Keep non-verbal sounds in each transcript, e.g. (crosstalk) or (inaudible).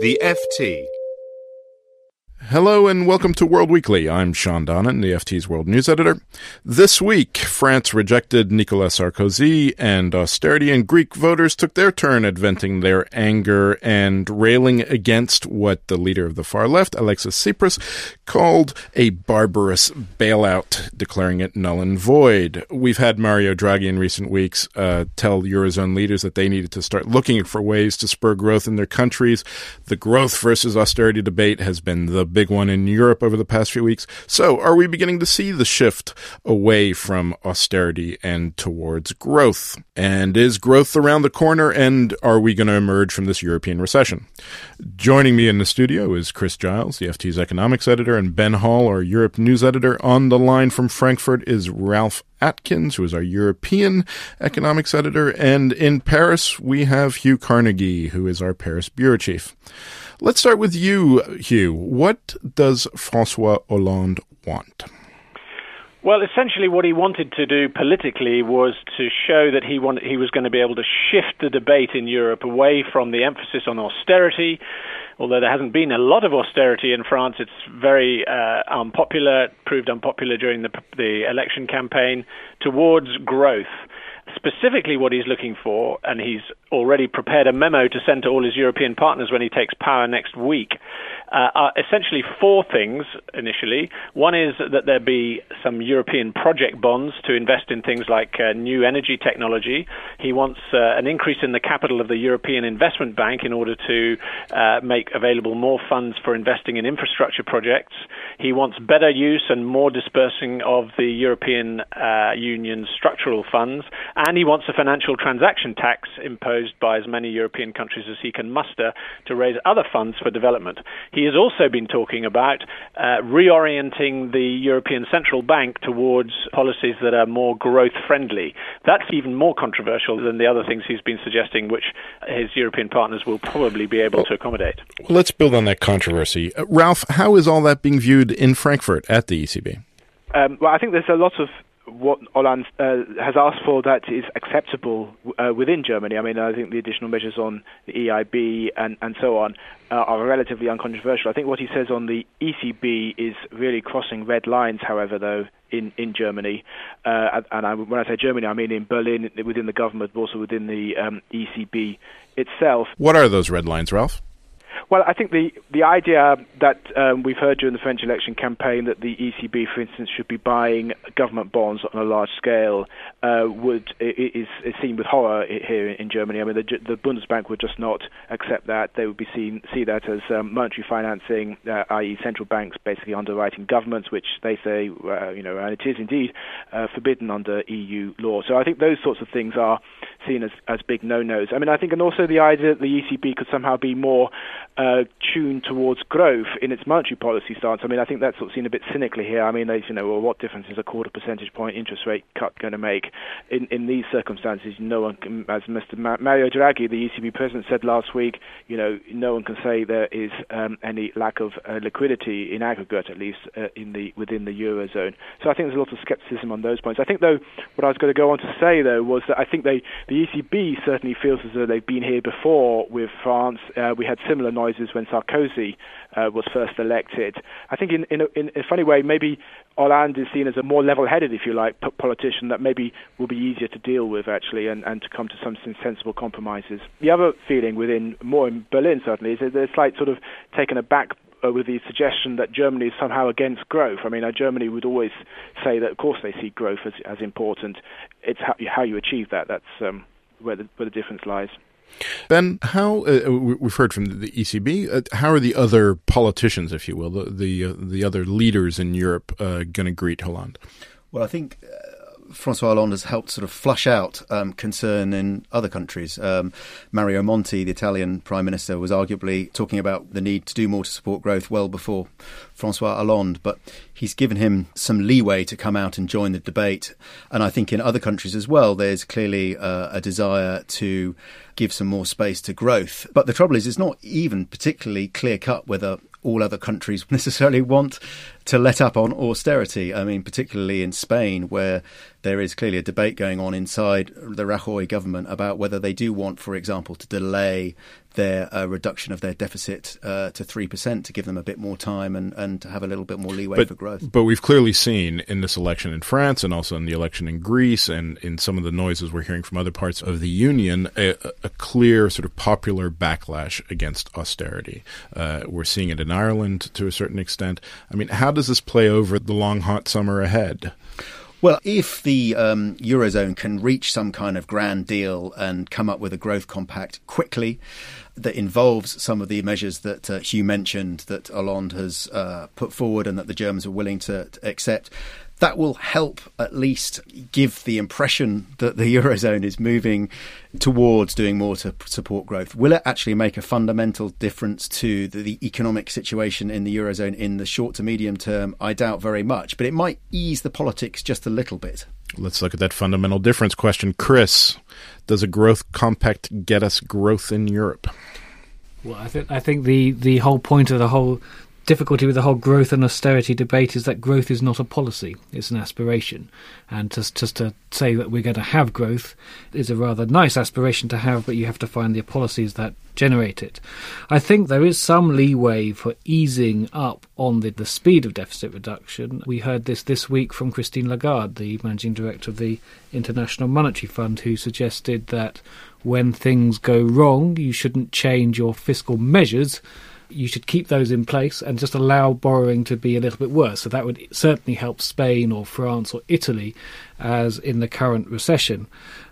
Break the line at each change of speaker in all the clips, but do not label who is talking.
The FT.
Hello and welcome to World Weekly. I'm Shawn Donnan, the FT's World News Editor. This week, France rejected Nicolas Sarkozy and austerity, and Greek voters took their turn at venting their anger and railing against what the leader of the far left, Alexis Tsipras, called a barbarous bailout, declaring it null and void. We've had Mario Draghi in recent weeks uh, tell Eurozone leaders that they needed to start looking for ways to spur growth in their countries. The growth versus austerity debate has been the big one in Europe over the past few weeks. So, are we beginning to see the shift away from austerity and towards growth? And is growth around the corner? And are we going to emerge from this European recession? Joining me in the studio is Chris Giles, the FT's economics editor, and Ben Hall, our Europe news editor. On the line from Frankfurt is Ralph Atkins, who is our European economics editor. And in Paris, we have Hugh Carnegy, who is our Paris bureau chief. Let's start with you, Hugh. What does Francois Hollande want?
Well, essentially, what he wanted to do politically was to show that he wanted, he was going to be able to shift the debate in Europe away from the emphasis on austerity. Although there hasn't been a lot of austerity in France, it's very uh, unpopular, proved unpopular during the, the election campaign, towards growth. Specifically what he's looking for, and he's already prepared a memo to send to all his European partners when he takes power next week, uh, are essentially four things initially. One is that there be some European project bonds to invest in things like uh, new energy technology. He wants uh, an increase in the capital of the European Investment Bank in order to uh, make available more funds for investing in infrastructure projects. He wants better use and more dispersing of the European uh, Union's structural funds, and he wants a financial transaction tax imposed by as many European countries as he can muster to raise other funds for development. He has also been talking about uh, reorienting the European Central Bank towards policies that are more growth friendly. That's even more controversial than the other things he's been suggesting, which his European partners will probably be able to accommodate.
Well, let's build on that controversy. Uh, Ralph, how is all that being viewed in Frankfurt at the ECB?
Um, well, I think there's a lot of what Hollande uh, has asked for that is acceptable uh, within Germany. I mean, I think the additional measures on the EIB and, and so on uh, are relatively uncontroversial. I think what he says on the ECB is really crossing red lines, however, though, in, in Germany. Uh, and I, when I say Germany, I mean in Berlin, within the government, but also within the um, ECB itself.
What are those red lines, Ralph?
Well, I think the the idea that um, we've heard during the French election campaign that the ECB, for instance, should be buying government bonds on a large scale uh, would is, is seen with horror here in Germany. I mean, the, the Bundesbank would just not accept that. They would be seen see that as um, monetary financing, uh, i.e., central banks basically underwriting governments, which they say, uh, you know, and it is indeed uh, forbidden under EU law. So I think those sorts of things are seen as as big no-nos. I mean, I think, and also the idea that the ECB could somehow be more uh, tuned towards growth in its monetary policy stance. I mean, I think that's sort of seen a bit cynically here. I mean, they, you know, well, what difference is a quarter percentage point interest rate cut going to make in in these circumstances? No one, can, as Mr. Mario Draghi, the ECB president, said last week, you know, no one can say there is um, any lack of uh, liquidity in aggregate, at least uh, in the within the eurozone. So I think there's a lot of scepticism on those points. I think, though, what I was going to go on to say though was that I think they the ECB certainly feels as though they've been here before with France. Uh, we had similar noise when Sarkozy uh, was first elected. I think in, in, a, in a funny way, maybe Hollande is seen as a more level-headed, if you like, politician that maybe will be easier to deal with actually, and, and to come to some sensible compromises. The other feeling within more in Berlin certainly is that there's slight sort of taken aback uh, with the suggestion that Germany is somehow against growth. I mean, uh, Germany would always say that, of course, they see growth as, as important. It's how, how you achieve that. That's um, where, the, where the difference lies.
Ben, how uh, uh we've heard from the ECB. Uh, how are the other politicians, if you will, the the, uh, the other leaders in Europe, uh, going to greet Hollande?
Well, I think uh,
Francois Hollande has helped sort of flush out um, concern in other countries. Um, Mario Monti, the Italian Prime Minister, was arguably talking about the need to do more to support growth well before Francois Hollande, but he's given him some leeway to come out and join the debate. And I think in other countries as well, there's clearly uh, a desire to give some more space to growth. But the trouble is, it's not even particularly clear cut whether all other countries (laughs) necessarily want to let up on austerity. I mean, particularly in Spain, where there is clearly a debate going on inside the Rajoy government about whether they do want, for example, to delay their uh, reduction of their deficit uh, to 3% to give them a bit more time and, and to have a little bit more leeway
but,
for growth.
But we've clearly seen in this election in France and also in the election in Greece and in some of the noises we're hearing from other parts of the Union a, a clear sort of popular backlash against austerity. Uh, we're seeing it in Ireland to a certain extent. I mean, how does this play over the long, hot summer ahead?
Well, if the um, Eurozone can reach some kind of grand deal and come up with a growth compact quickly, that involves some of the measures that uh, Hugh mentioned that Hollande has uh, put forward and that the Germans are willing to, to, accept. That will help at least give the impression that the Eurozone is moving towards doing more to support growth. Will it actually make a fundamental difference to the, the economic situation in the Eurozone in the short to medium term? I doubt very much, but it might ease the politics just a little bit.
Let's look at that fundamental difference question. Chris, does a growth compact get us growth in Europe?
Well, I think I think the the whole point of the whole difficulty with the whole growth and austerity debate is that growth is not a policy; it's an aspiration. And just just to say that we're going to have growth is a rather nice aspiration to have, but you have to find the policies that generate it. I think there is some leeway for easing up on the, the speed of deficit reduction. We heard this this week from Christine Lagarde, the managing director of the International Monetary Fund, who suggested that when things go wrong, you shouldn't change your fiscal measures you should keep those in place and just allow borrowing to be a little bit worse. So that would certainly help Spain or France or Italy as in the current recession.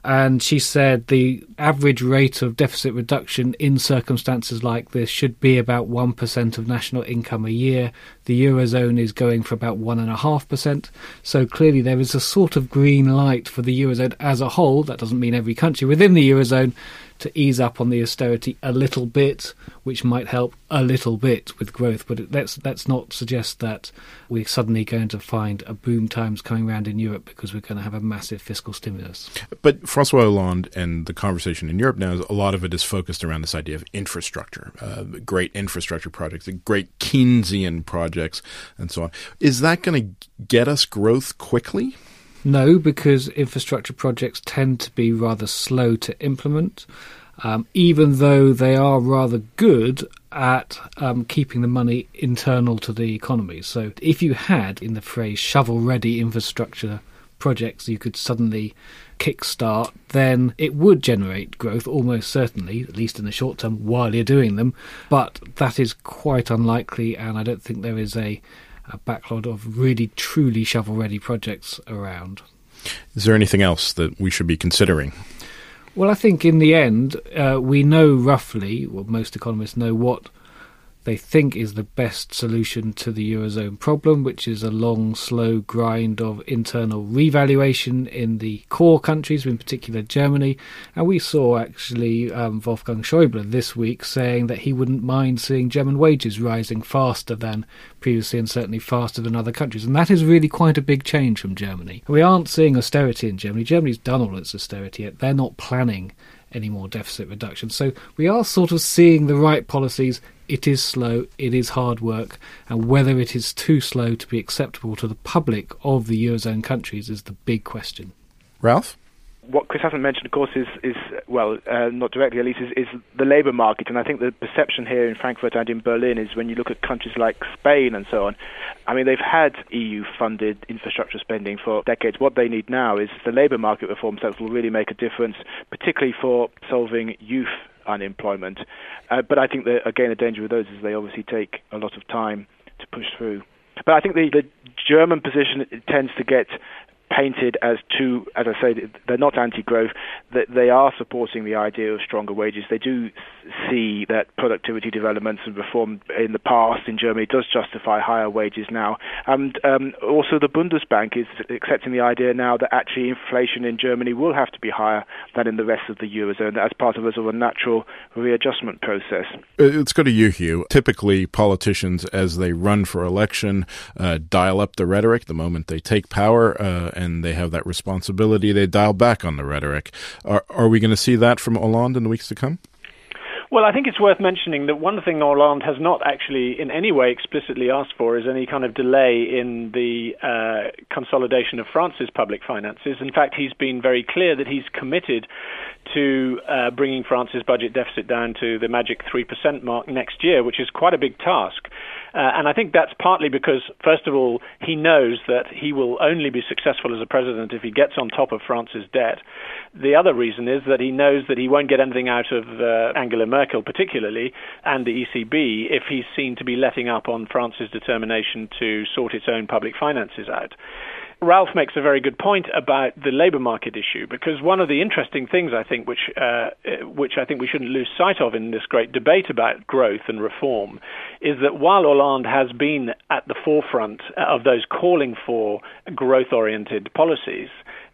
And she said the average rate of deficit reduction in circumstances like this should be about 1% of national income a year. The Eurozone is going for about 1.5%. So clearly there is a sort of green light for the Eurozone as a whole. That doesn't mean every country within the Eurozone to ease up on the austerity a little bit, which might help a little bit with growth. But let's let's not suggest that we're suddenly going to find a boom times coming around in Europe because we're going to have a massive fiscal stimulus.
But Francois Hollande and the conversation in Europe now, is a lot of it is focused around this idea of infrastructure, uh, great infrastructure projects, great Keynesian projects, and so on. Is that going to get us growth quickly?
No, because infrastructure projects tend to be rather slow to implement, um, even though they are rather good at um, keeping the money internal to the economy. So, if you had, in the phrase, shovel ready infrastructure projects you could suddenly kickstart, then it would generate growth almost certainly, at least in the short term, while you're doing them. But that is quite unlikely, and I don't think there is a a backlog of really truly shovel ready projects around.
Is there anything else that we should be considering?
Well, I think in the end, uh, we know roughly, well, most economists know what they think is the best solution to the Eurozone problem, which is a long, slow grind of internal revaluation in the core countries, in particular Germany. And we saw actually um, Wolfgang Schäuble this week saying that he wouldn't mind seeing German wages rising faster than previously and certainly faster than other countries. And that is really quite a big change from Germany. We aren't seeing austerity in Germany. Germany's done all its austerity, yet they're not planning any more deficit reduction. So we are sort of seeing the right policies it is slow, it is hard work, and whether it is too slow to be acceptable to the public of the Eurozone countries is the big question.
Ralph?
What Chris hasn't mentioned, of course, is, is well, uh, not directly at least, is, is the labour market. And I think the perception here in Frankfurt and in Berlin is when you look at countries like Spain and so on, I mean, they've had EU funded infrastructure spending for decades. What they need now is the labour market reforms that will really make a difference, particularly for solving youth unemployment. Uh, but I think that again, the danger with those is they obviously take a lot of time to push through. But I think the, the German position tends to get painted as too, as I say, they're not anti-growth. They are supporting the idea of stronger wages. They do see that productivity developments and reform in the past in Germany does justify higher wages now, and um, also the Bundesbank is accepting the idea now that actually inflation in Germany will have to be higher than in the rest of the eurozone as part of a sort of a natural readjustment process.
Uh, let's go to you, Hugh. Typically, politicians, as they run for election, uh, dial up the rhetoric the moment they take power. Uh, and they have that responsibility. They dial back on the rhetoric. Are, are we going to see that from Hollande in the weeks to come?
Well, I think it's worth mentioning that one thing Hollande has not actually in any way explicitly asked for is any kind of delay in the uh, consolidation of France's public finances. In fact, he's been very clear that he's committed to uh, bringing France's budget deficit down to the magic 3% mark next year, which is quite a big task. Uh, and I think that's partly because, first of all, he knows that he will only be successful as a president if he gets on top of France's debt. The other reason is that he knows that he won't get anything out of uh, Angela Merkel, particularly, and the ECB, if he's seen to be letting up on France's determination to sort its own public finances out. Ralph makes a very good point about the labour market issue because one of the interesting things I think, which uh, which I think we shouldn't lose sight of in this great debate about growth and reform, is that while Hollande has been at the forefront of those calling for growth-oriented policies,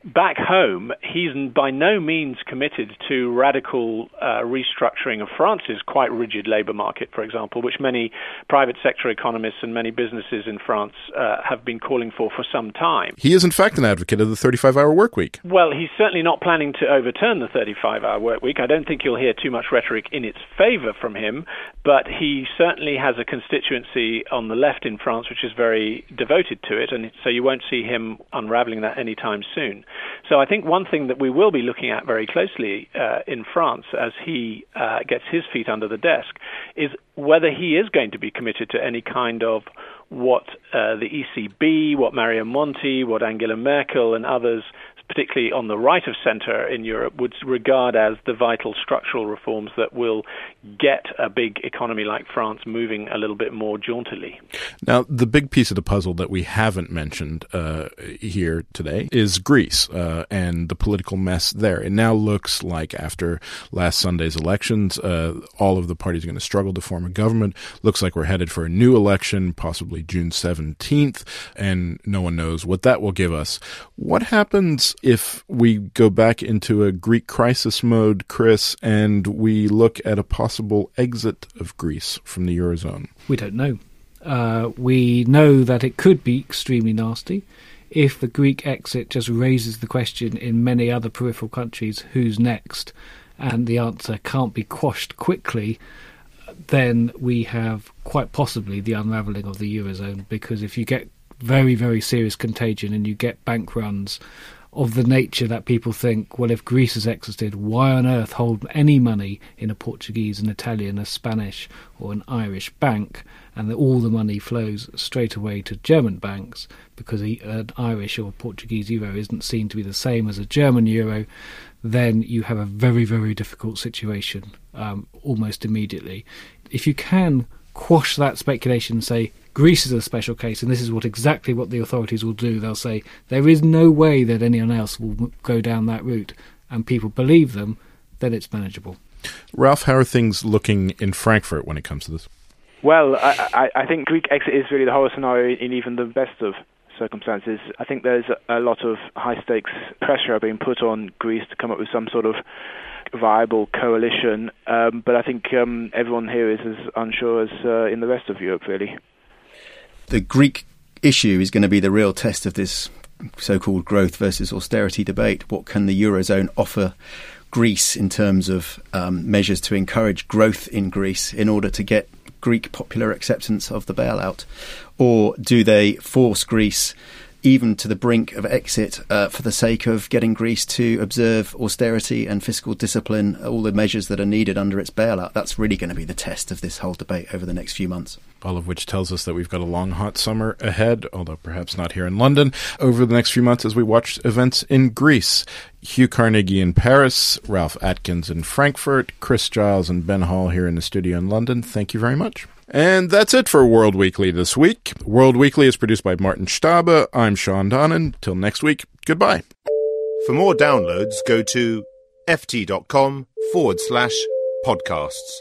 back home, he's by no means committed to radical uh, restructuring of France's quite rigid labour market, for example, which many private sector economists and many businesses in France uh, have been calling for for some time.
He is, in fact, an advocate of the 35 hour work week.
Well, he's certainly not planning to overturn the 35 hour work week. I don't think you'll hear too much rhetoric in its favour from him, but he certainly has a constituency on the left in France which is very devoted to it, and so you won't see him unravelling that anytime soon. So I think one thing that we will be looking at very closely uh, in France as he uh, gets his feet under the desk is whether he is going to be committed to any kind of what uh, the ECB, what Mario Monti, what Angela Merkel and others particularly on the right of centre in Europe, would regard as the vital structural reforms that will get a big economy like France moving a little bit more jauntily.
Now, the big piece of the puzzle that we haven't mentioned uh, here today is Greece uh, and the political mess there. It now looks like after last Sunday's elections, uh, all of the parties are going to struggle to form a government. Looks like we're headed for a new election, possibly June 17th, and no one knows what that will give us. What happens if we go back into a Greek crisis mode, Chris, and we look at a possible exit of Greece from the Eurozone?
We don't know. Uh, we know that it could be extremely nasty. If the Greek exit just raises the question in many other peripheral countries, who's next, and the answer can't be quashed quickly, then we have quite possibly the unravelling of the Eurozone. Because if you get very, very serious contagion and you get bank runs of the nature that people think, well, if Greece has exited, why on earth hold any money in a Portuguese, an Italian, a Spanish, or an Irish bank, and that all the money flows straight away to German banks because an Irish or Portuguese euro isn't seen to be the same as a German euro, then you have a very, very difficult situation um, almost immediately. If you can quash that speculation say Greece is a special case, and this is what exactly what the authorities will do. They'll say there is no way that anyone else will go down that route, and people believe them. Then it's manageable.
Ralph, how are things looking in Frankfurt when it comes to this?
Well, I, I, I think Greek exit is really the horror scenario in even the best of circumstances. I think there's a lot of high stakes pressure being put on Greece to come up with some sort of viable coalition, um, but I think um, everyone here is as unsure as uh, in the rest of Europe, really
the Greek issue is going to be the real test of this so-called growth versus austerity debate. What can the eurozone offer Greece in terms of um, measures to encourage growth in Greece in order to get Greek popular acceptance of the bailout, or do they force Greece? Even to the brink of exit uh, for the sake of getting Greece to observe austerity and fiscal discipline, all the measures that are needed under its bailout. That's really going to be the test of this whole debate over the next few months.
All of which tells us that we've got a long, hot summer ahead, although perhaps not here in London, over the next few months as we watch events in Greece. Hugh Carnegy in Paris, Ralph Atkins in Frankfurt, Chris Giles and Ben Hall here in the studio in London. Thank you very much. And that's it for World Weekly this week. World Weekly is produced by Martin Stabe. I'm Shawn Donnan. Till next week, goodbye.
For more downloads, go to ft.com forward slash podcasts.